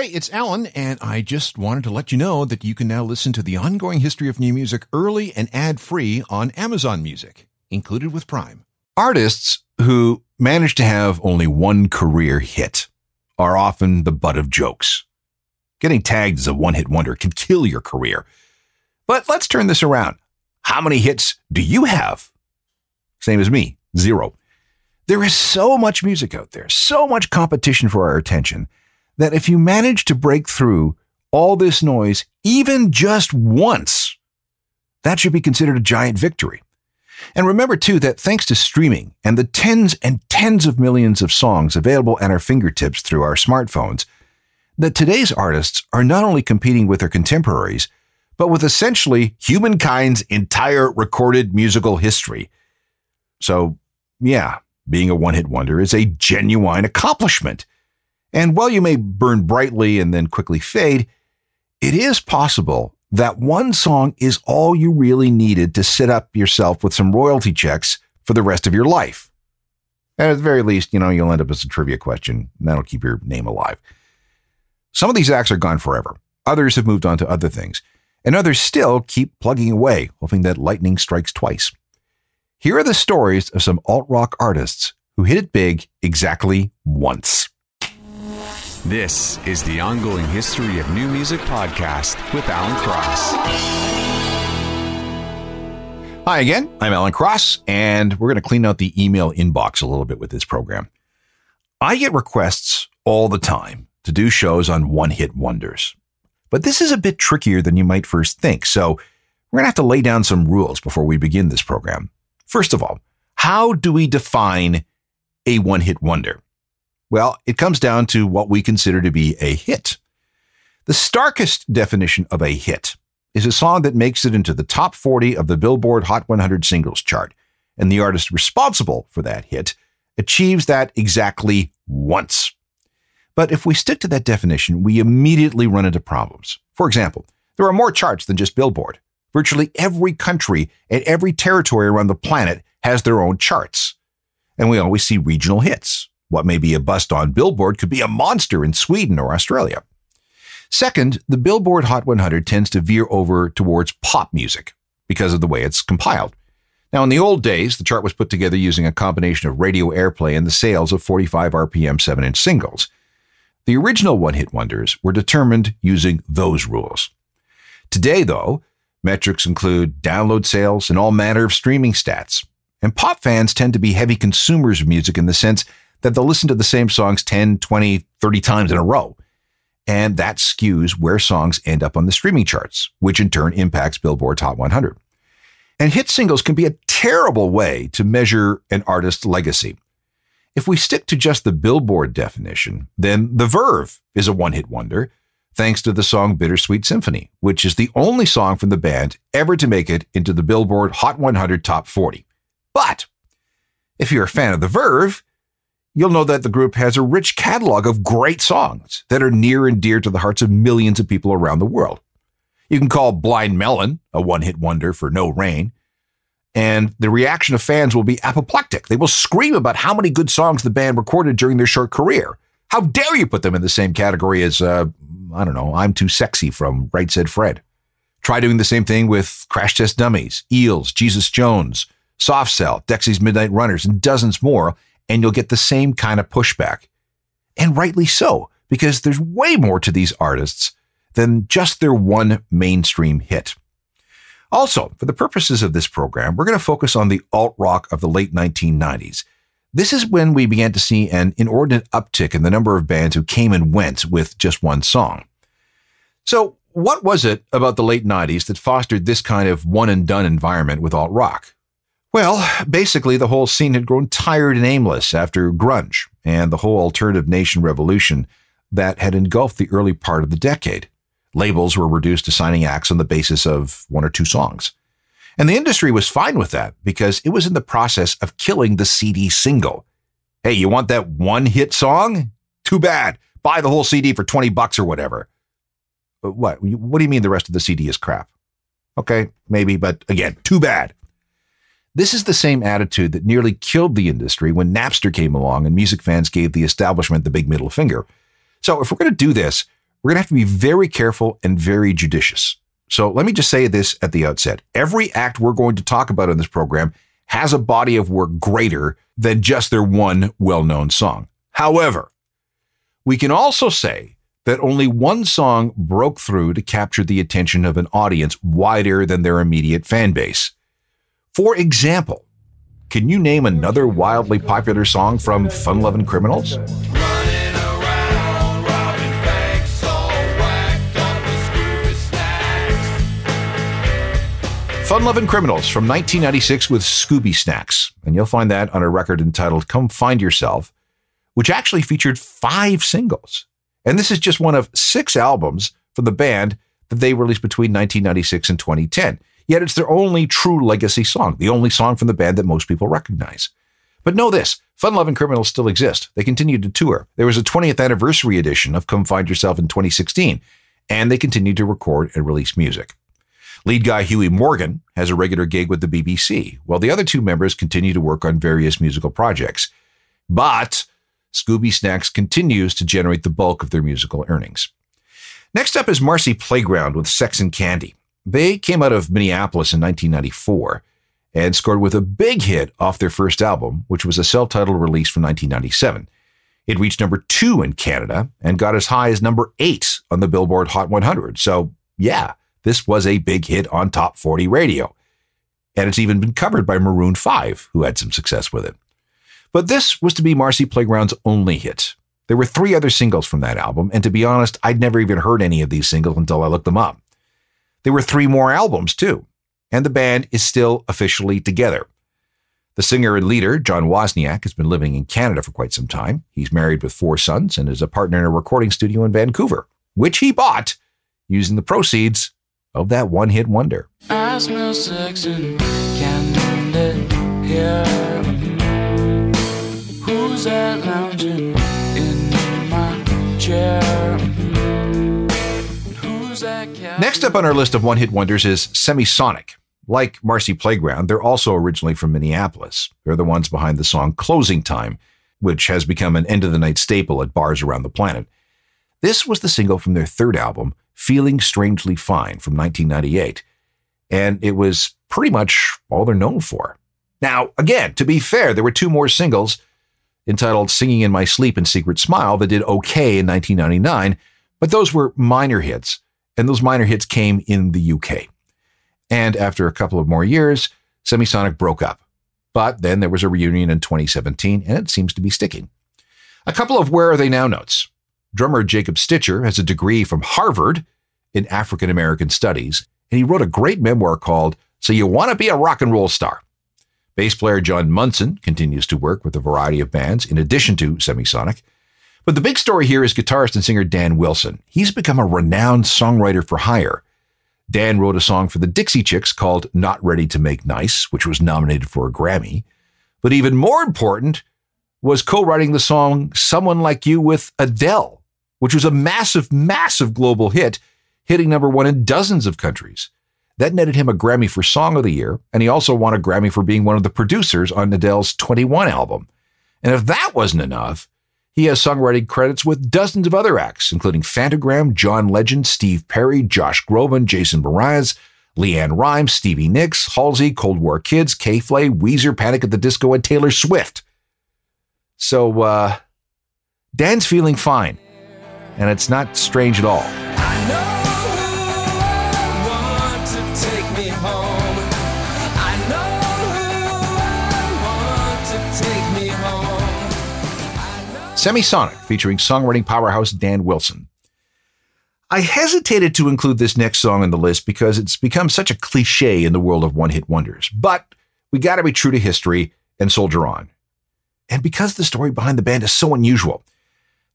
Hey, it's Alan, and I just wanted to let you know that you can now listen to the ongoing history of new music early and ad free on Amazon Music, included with Prime. Artists who manage to have only one career hit are often the butt of jokes. Getting tagged as a one hit wonder can kill your career. But let's turn this around. How many hits do you have? Same as me, zero. There is so much music out there, so much competition for our attention, that if you manage to break through all this noise, even just once, that should be considered a giant victory. And remember, too, that thanks to streaming and the tens and tens of millions of songs available at our fingertips through our smartphones, that today's artists are not only competing with their contemporaries, but with essentially humankind's entire recorded musical history. So, yeah, being a one hit wonder is a genuine accomplishment. And while you may burn brightly and then quickly fade, it is possible that one song is all you really needed to set up yourself with some royalty checks for the rest of your life. And at the very least, you know, you'll end up as a trivia question, and that'll keep your name alive. Some of these acts are gone forever. Others have moved on to other things and others still keep plugging away, hoping that lightning strikes twice. Here are the stories of some alt rock artists who hit it big exactly once. This is the ongoing history of new music podcast with Alan Cross. Hi again, I'm Alan Cross, and we're going to clean out the email inbox a little bit with this program. I get requests all the time to do shows on one hit wonders. But this is a bit trickier than you might first think, so we're going to have to lay down some rules before we begin this program. First of all, how do we define a one hit wonder? Well, it comes down to what we consider to be a hit. The starkest definition of a hit is a song that makes it into the top 40 of the Billboard Hot 100 singles chart, and the artist responsible for that hit achieves that exactly once. But if we stick to that definition, we immediately run into problems. For example, there are more charts than just Billboard. Virtually every country and every territory around the planet has their own charts. And we always see regional hits. What may be a bust on Billboard could be a monster in Sweden or Australia. Second, the Billboard Hot 100 tends to veer over towards pop music because of the way it's compiled. Now, in the old days, the chart was put together using a combination of radio airplay and the sales of 45 RPM 7 inch singles. The original one hit wonders were determined using those rules. Today, though, metrics include download sales and all manner of streaming stats. And pop fans tend to be heavy consumers of music in the sense that they'll listen to the same songs 10, 20, 30 times in a row. And that skews where songs end up on the streaming charts, which in turn impacts Billboard Top 100. And hit singles can be a terrible way to measure an artist's legacy. If we stick to just the Billboard definition, then The Verve is a one hit wonder, thanks to the song Bittersweet Symphony, which is the only song from the band ever to make it into the Billboard Hot 100 Top 40. But if you're a fan of The Verve, you'll know that the group has a rich catalog of great songs that are near and dear to the hearts of millions of people around the world. You can call Blind Melon a one hit wonder for No Rain, and the reaction of fans will be apoplectic. They will scream about how many good songs the band recorded during their short career. How dare you put them in the same category as, uh, I don't know, I'm Too Sexy from Right Said Fred. Try doing the same thing with Crash Test Dummies, Eels, Jesus Jones, Soft Cell, Dexy's Midnight Runners, and dozens more, and you'll get the same kind of pushback. And rightly so, because there's way more to these artists than just their one mainstream hit. Also, for the purposes of this program, we're going to focus on the alt rock of the late 1990s. This is when we began to see an inordinate uptick in the number of bands who came and went with just one song. So, what was it about the late 90s that fostered this kind of one and done environment with alt rock? Well, basically, the whole scene had grown tired and aimless after grunge and the whole alternative nation revolution that had engulfed the early part of the decade. Labels were reduced to signing acts on the basis of one or two songs. And the industry was fine with that because it was in the process of killing the CD single. Hey, you want that one hit song? Too bad. Buy the whole CD for 20 bucks or whatever. But what? What do you mean the rest of the CD is crap? Okay, maybe, but again, too bad. This is the same attitude that nearly killed the industry when Napster came along and music fans gave the establishment the big middle finger. So if we're going to do this, we're going to have to be very careful and very judicious. So let me just say this at the outset. Every act we're going to talk about in this program has a body of work greater than just their one well known song. However, we can also say that only one song broke through to capture the attention of an audience wider than their immediate fan base. For example, can you name another wildly popular song from Fun Lovin' Criminals? Fun Lovin' Criminals from 1996 with Scooby Snacks. And you'll find that on a record entitled Come Find Yourself, which actually featured five singles. And this is just one of six albums from the band that they released between 1996 and 2010. Yet it's their only true legacy song, the only song from the band that most people recognize. But know this Fun Lovin' Criminals still exist. They continue to tour. There was a 20th anniversary edition of Come Find Yourself in 2016, and they continue to record and release music. Lead guy Huey Morgan has a regular gig with the BBC, while the other two members continue to work on various musical projects. But Scooby Snacks continues to generate the bulk of their musical earnings. Next up is Marcy Playground with Sex and Candy. They came out of Minneapolis in 1994 and scored with a big hit off their first album, which was a self titled release from 1997. It reached number two in Canada and got as high as number eight on the Billboard Hot 100. So, yeah, this was a big hit on Top 40 radio. And it's even been covered by Maroon 5, who had some success with it. But this was to be Marcy Playground's only hit. There were three other singles from that album, and to be honest, I'd never even heard any of these singles until I looked them up. There were three more albums, too, and the band is still officially together. The singer and leader, John Wozniak, has been living in Canada for quite some time. He's married with four sons and is a partner in a recording studio in Vancouver, which he bought using the proceeds of that one hit wonder. Next up on our list of one hit wonders is Semisonic. Like Marcy Playground, they're also originally from Minneapolis. They're the ones behind the song Closing Time, which has become an end of the night staple at bars around the planet. This was the single from their third album, Feeling Strangely Fine from 1998. And it was pretty much all they're known for. Now, again, to be fair, there were two more singles entitled Singing in My Sleep and Secret Smile that did okay in 1999, but those were minor hits, and those minor hits came in the UK. And after a couple of more years, Semisonic broke up. But then there was a reunion in 2017, and it seems to be sticking. A couple of Where Are They Now notes. Drummer Jacob Slichter has a degree from Harvard in African American Studies, and he wrote a great memoir called So You Want to Be a Rock and Roll Star. Bass player John Munson continues to work with a variety of bands in addition to Semisonic. But the big story here is guitarist and singer Dan Wilson. He's become a renowned songwriter for hire. Dan wrote a song for the Dixie Chicks called Not Ready to Make Nice, which was nominated for a Grammy. But even more important was co writing the song Someone Like You with Adele which was a massive, massive global hit, hitting number one in dozens of countries. That netted him a Grammy for Song of the Year, and he also won a Grammy for being one of the producers on Adele's 21 album. And if that wasn't enough, he has songwriting credits with dozens of other acts, including Phantogram, John Legend, Steve Perry, Josh Groban, Jason Mraz, LeAnn Rimes, Stevie Nicks, Halsey, Cold War Kids, K-Flay, Weezer, Panic at the Disco, and Taylor Swift. So, uh, Dan's feeling fine and it's not strange at all. Semisonic, featuring songwriting powerhouse Dan Wilson. I hesitated to include this next song on the list because it's become such a cliche in the world of one hit wonders, but we got to be true to history and soldier on. And because the story behind the band is so unusual,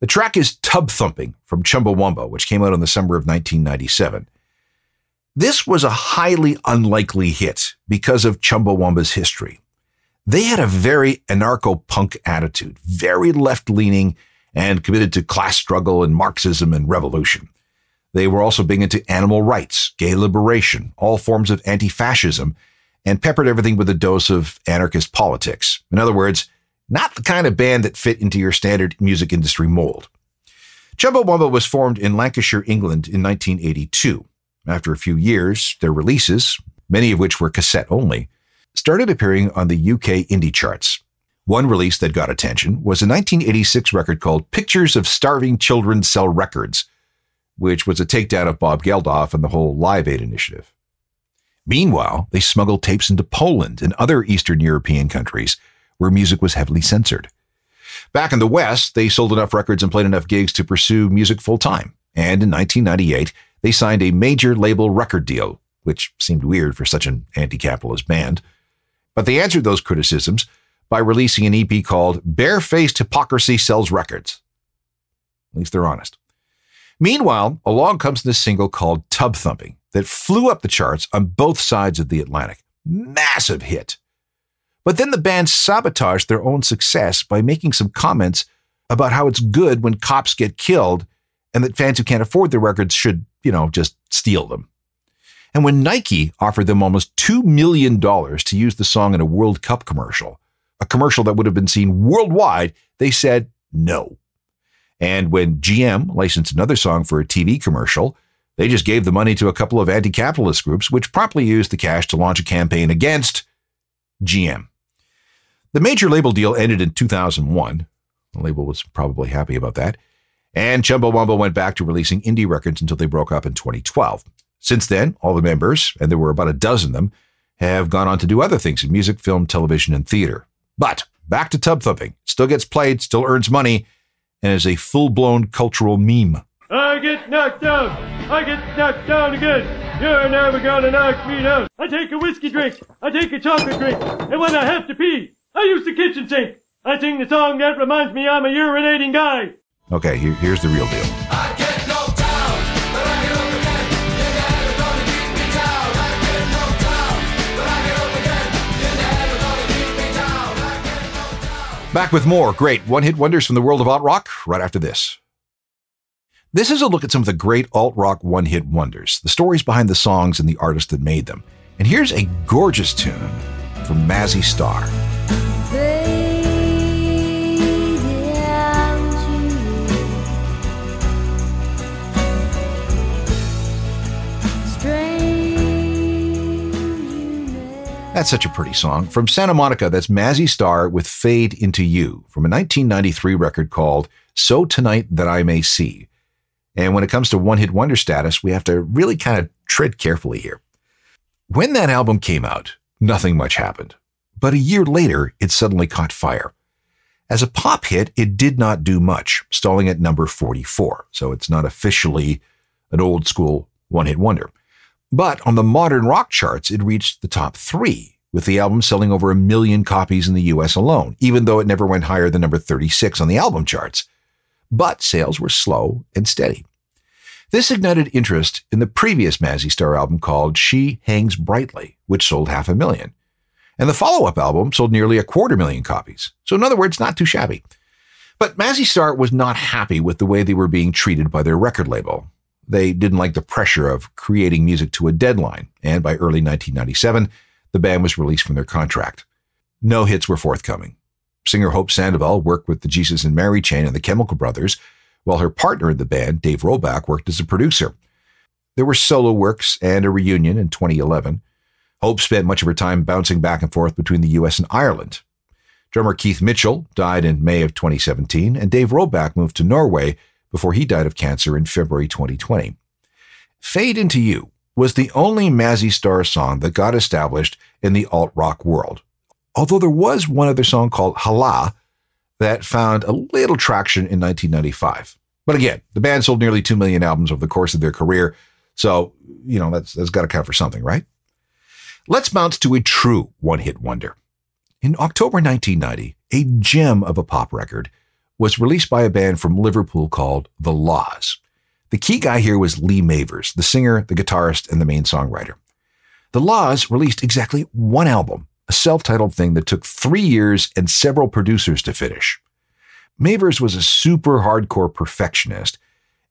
the track is Tub Thumping from Chumbawamba, which came out in the summer of 1997. This was a highly unlikely hit because of Chumbawamba's history. They had a very anarcho punk attitude, very left leaning, and committed to class struggle and Marxism and revolution. They were also big into animal rights, gay liberation, all forms of anti fascism, and peppered everything with a dose of anarchist politics. In other words, not the kind of band that fit into your standard music industry mold. Chumbawamba was formed in Lancashire, England in 1982. After a few years, their releases, many of which were cassette only, started appearing on the UK indie charts. One release that got attention was a 1986 record called Pictures of Starving Children Sell Records, which was a takedown of Bob Geldof and the whole Live Aid initiative. Meanwhile, they smuggled tapes into Poland and other Eastern European countries where music was heavily censored. Back in the West, they sold enough records and played enough gigs to pursue music full time. And in 1998, they signed a major label record deal, which seemed weird for such an anti capitalist band. But they answered those criticisms by releasing an EP called Barefaced Hypocrisy Sells Records. At least they're honest. Meanwhile, along comes this single called Tub Thumping that flew up the charts on both sides of the Atlantic. Massive hit. But then the band sabotaged their own success by making some comments about how it's good when cops get killed and that fans who can't afford their records should, you know, just steal them. And when Nike offered them almost $2 million to use the song in a World Cup commercial, a commercial that would have been seen worldwide, they said no. And when GM licensed another song for a TV commercial, they just gave the money to a couple of anti capitalist groups, which promptly used the cash to launch a campaign against GM. The major label deal ended in 2001. The label was probably happy about that. And Chumbawamba went back to releasing indie records until they broke up in 2012. Since then, all the members, and there were about a dozen of them, have gone on to do other things in music, film, television, and theater. But back to tub thumping. Still gets played, still earns money, and is a full blown cultural meme. I get knocked down. I get knocked down again. You're never gonna knock me down. I take a whiskey drink. I take a chocolate drink. And when I have to pee, I use the kitchen sink. I sing the song that reminds me I'm a urinating guy. Okay, here, here's the real deal. Back with more great one hit wonders from the world of alt rock right after this. This is a look at some of the great alt rock one hit wonders, the stories behind the songs and the artists that made them. And here's a gorgeous tune from Mazzy Star. That's such a pretty song. From Santa Monica, that's Mazzy Star with Fade Into You from a 1993 record called So Tonight That I May See. And when it comes to one hit wonder status, we have to really kind of tread carefully here. When that album came out, nothing much happened. But a year later, it suddenly caught fire. As a pop hit, it did not do much, stalling at number 44. So it's not officially an old school one hit wonder. But on the modern rock charts, it reached the top three, with the album selling over a million copies in the US alone, even though it never went higher than number 36 on the album charts. But sales were slow and steady. This ignited interest in the previous Mazzy Star album called She Hangs Brightly, which sold half a million. And the follow up album sold nearly a quarter million copies. So, in other words, not too shabby. But Mazzy Star was not happy with the way they were being treated by their record label. They didn't like the pressure of creating music to a deadline, and by early 1997, the band was released from their contract. No hits were forthcoming. Singer Hope Sandoval worked with the Jesus and Mary Chain and the Chemical Brothers, while her partner in the band, Dave Roback, worked as a producer. There were solo works and a reunion in 2011. Hope spent much of her time bouncing back and forth between the US and Ireland. Drummer Keith Mitchell died in May of 2017, and Dave Roback moved to Norway before he died of cancer in February 2020. Fade Into You was the only Mazzy Star song that got established in the alt rock world. Although there was one other song called Halah that found a little traction in 1995. But again, the band sold nearly 2 million albums over the course of their career. So, you know, that's, that's got to count for something, right? Let's bounce to a true one hit wonder. In October 1990, a gem of a pop record was released by a band from Liverpool called The La's. The key guy here was Lee Mavers, the singer, the guitarist, and the main songwriter. The La's released exactly one album, a self titled thing that took three years and several producers to finish. Mavers was a super hardcore perfectionist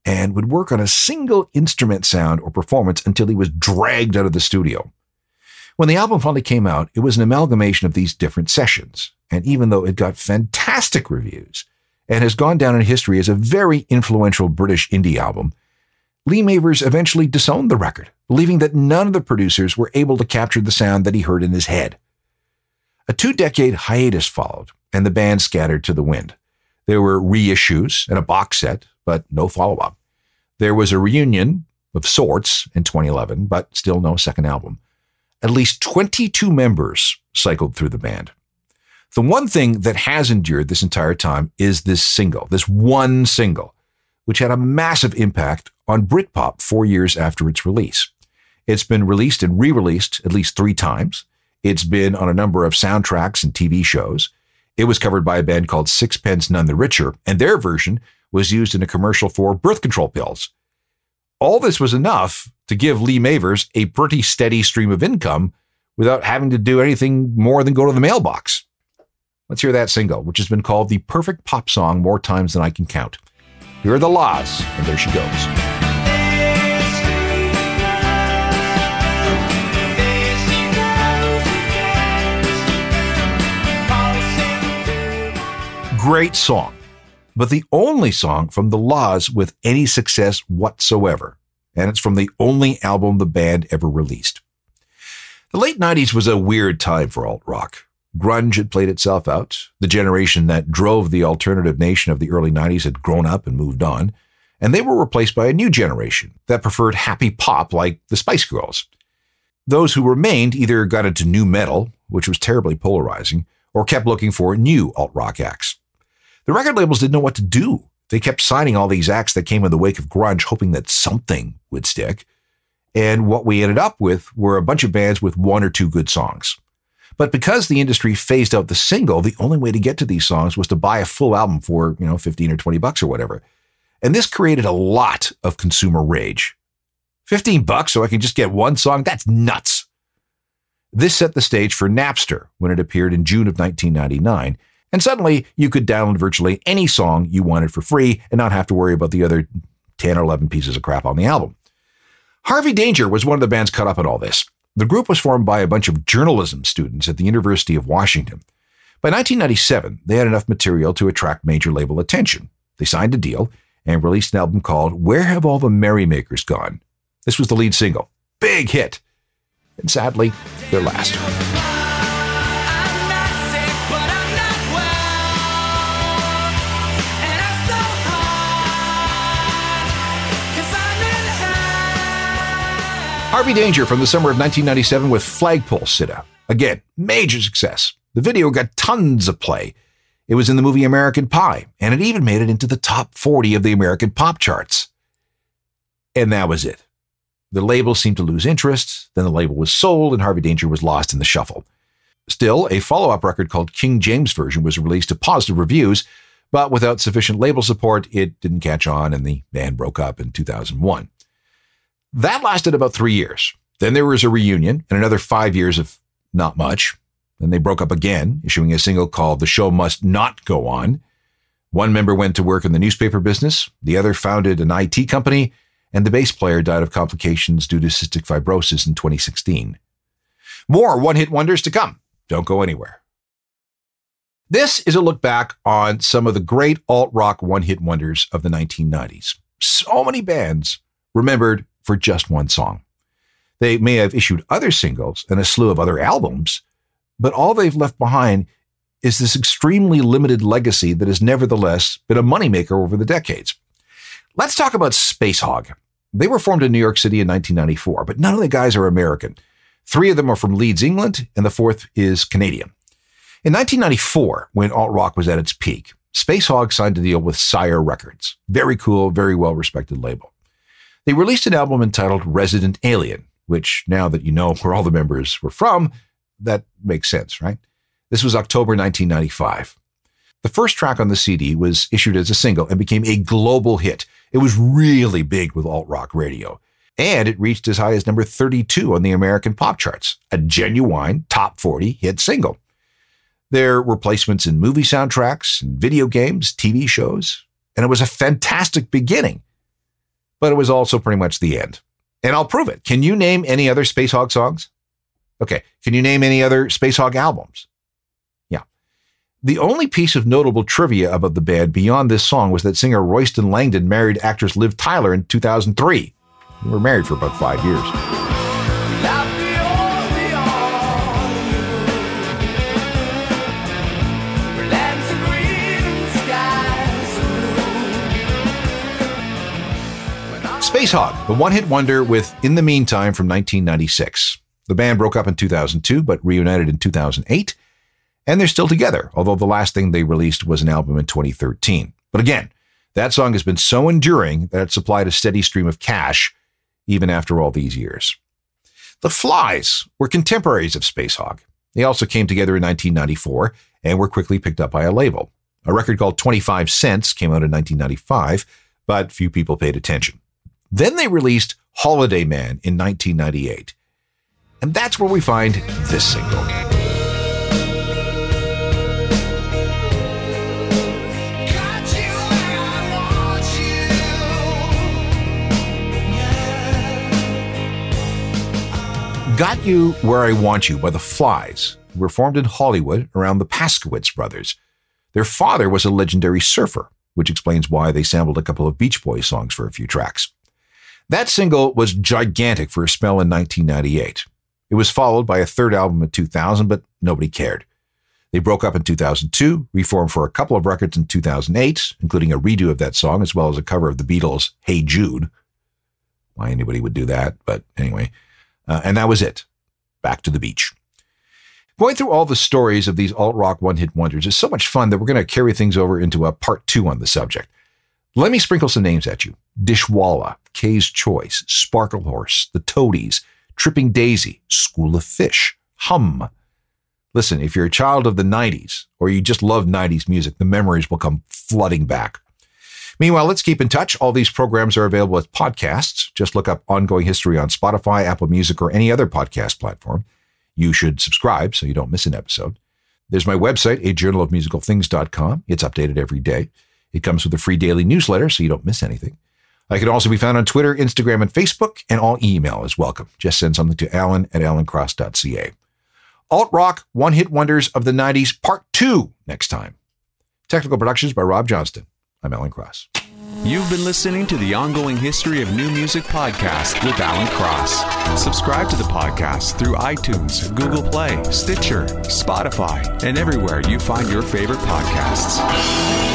and would work on a single instrument sound or performance until he was dragged out of the studio. When the album finally came out, it was an amalgamation of these different sessions, and even though it got fantastic reviews, and has gone down in history as a very influential British indie album, Lee Mavers eventually disowned the record, believing that none of the producers were able to capture the sound that he heard in his head. A two decade hiatus followed, and the band scattered to the wind. There were reissues and a box set, but no follow up. There was a reunion of sorts in 2011, but still no second album. At least 22 members cycled through the band. The one thing that has endured this entire time is this single, this one single, which had a massive impact on Britpop four years after its release. It's been released and re released at least three times. It's been on a number of soundtracks and TV shows. It was covered by a band called Sixpence None the Richer, and their version was used in a commercial for birth control pills. All this was enough to give Lee Mavers a pretty steady stream of income without having to do anything more than go to the mailbox. Let's hear that single, which has been called the perfect pop song more times than I can count. Here are the La's, and there she goes. Great song, but the only song from The La's with any success whatsoever. And it's from the only album the band ever released. The late 90s was a weird time for alt rock. Grunge had played itself out. The generation that drove the alternative nation of the early 90s had grown up and moved on. And they were replaced by a new generation that preferred happy pop like the Spice Girls. Those who remained either got into nu metal, which was terribly polarizing, or kept looking for new alt rock acts. The record labels didn't know what to do. They kept signing all these acts that came in the wake of grunge, hoping that something would stick. And what we ended up with were a bunch of bands with one or two good songs. But because the industry phased out the single, the only way to get to these songs was to buy a full album for, you know, 15 or 20 bucks or whatever. And this created a lot of consumer rage. 15 bucks so I can just get one song? That's nuts. This set the stage for Napster when it appeared in June of 1999 and suddenly you could download virtually any song you wanted for free and not have to worry about the other 10 or 11 pieces of crap on the album. Harvey Danger was one of the bands caught up in all this. The group was formed by a bunch of journalism students at the University of Washington. By 1997, they had enough material to attract major label attention. They signed a deal and released an album called Where Have All the Merrymakers Gone? This was the lead single. Big hit. And sadly, their last. Harvey Danger from the summer of 1997 with Flagpole Sitta. Again, major success. The video got tons of play. It was in the movie American Pie, and it even made it into the top 40 of the American pop charts. And that was it. The label seemed to lose interest, then the label was sold, and Harvey Danger was lost in the shuffle. Still, a follow up record called King James Version was released to positive reviews, but without sufficient label support, it didn't catch on, and the band broke up in 2001. That lasted about three years. Then there was a reunion and another five years of not much. Then they broke up again, issuing a single called The Show Must Not Go On. One member went to work in the newspaper business, the other founded an IT company, and the bass player died of complications due to cystic fibrosis in 2016. More one hit wonders to come. Don't go anywhere. This is a look back on some of the great alt rock one hit wonders of the 1990s. So many bands remembered for just one song. They may have issued other singles and a slew of other albums, but all they've left behind is this extremely limited legacy that has nevertheless been a moneymaker over the decades. Let's talk about Spacehog. They were formed in New York City in 1994, but none of the guys are American. Three of them are from Leeds, England, and the fourth is Canadian. In 1994, when alt rock was at its peak, Spacehog signed a deal with Sire Records. Very cool, very well respected label. They released an album entitled Resident Alien, which now that you know where all the members were from, that makes sense, right? This was October 1995. The first track on the CD was issued as a single and became a global hit. It was really big with alt rock radio. And it reached as high as number 32 on the American pop charts, a genuine top 40 hit single. There were placements in movie soundtracks and video games, TV shows, and it was a fantastic beginning but it was also pretty much the end. And I'll prove it. Can you name any other Spacehog songs? Okay. Can you name any other Spacehog albums? Yeah. The only piece of notable trivia about the band beyond this song was that singer Royston Langdon married actress Liv Tyler in 2003. They were married for about five years. Spacehog, the one hit wonder with In the Meantime from 1996. The band broke up in 2002 but reunited in 2008, and they're still together, although the last thing they released was an album in 2013. But again, that song has been so enduring that it supplied a steady stream of cash even after all these years. The Flies were contemporaries of Spacehog. They also came together in 1994 and were quickly picked up by a label. A record called 25 Cents came out in 1995, but few people paid attention. Then they released Holiday Man in 1998. And that's where we find this single. Got You Where I Want You by the Flies who were formed in Hollywood around the Paskowitz brothers. Their father was a legendary surfer, which explains why they sampled a couple of Beach Boys songs for a few tracks. That single was gigantic for a spell in 1998. It was followed by a third album in 2000, but nobody cared. They broke up in 2002, reformed for a couple of records in 2008, including a redo of that song as well as a cover of the Beatles' Hey Jude. Why anybody would do that, but anyway. Uh, and that was it. Back to the beach. Going through all the stories of these alt rock one hit wonders is so much fun that we're going to carry things over into a part two on the subject. Let me sprinkle some names at you Dishwalla, K's Choice, Sparklehorse, The Toadies, Tripping Daisy, School of Fish, Hum. Listen, if you're a child of the 90s or you just love 90s music, the memories will come flooding back. Meanwhile, let's keep in touch. All these programs are available as podcasts. Just look up Ongoing History on Spotify, Apple Music, or any other podcast platform. You should subscribe so you don't miss an episode. There's my website, a journal of musical things.com. It's updated every day. It comes with a free daily newsletter so you don't miss anything. I can also be found on Twitter, Instagram, and Facebook, and all email is welcome. Just send something to alan at alancross.ca. Alt Rock One Hit Wonders of the 90s, Part 2, next time. Technical productions by Rob Johnston. I'm Alan Cross. You've been listening to the Ongoing History of New Music podcast with Alan Cross. Subscribe to the podcast through iTunes, Google Play, Stitcher, Spotify, and everywhere you find your favorite podcasts.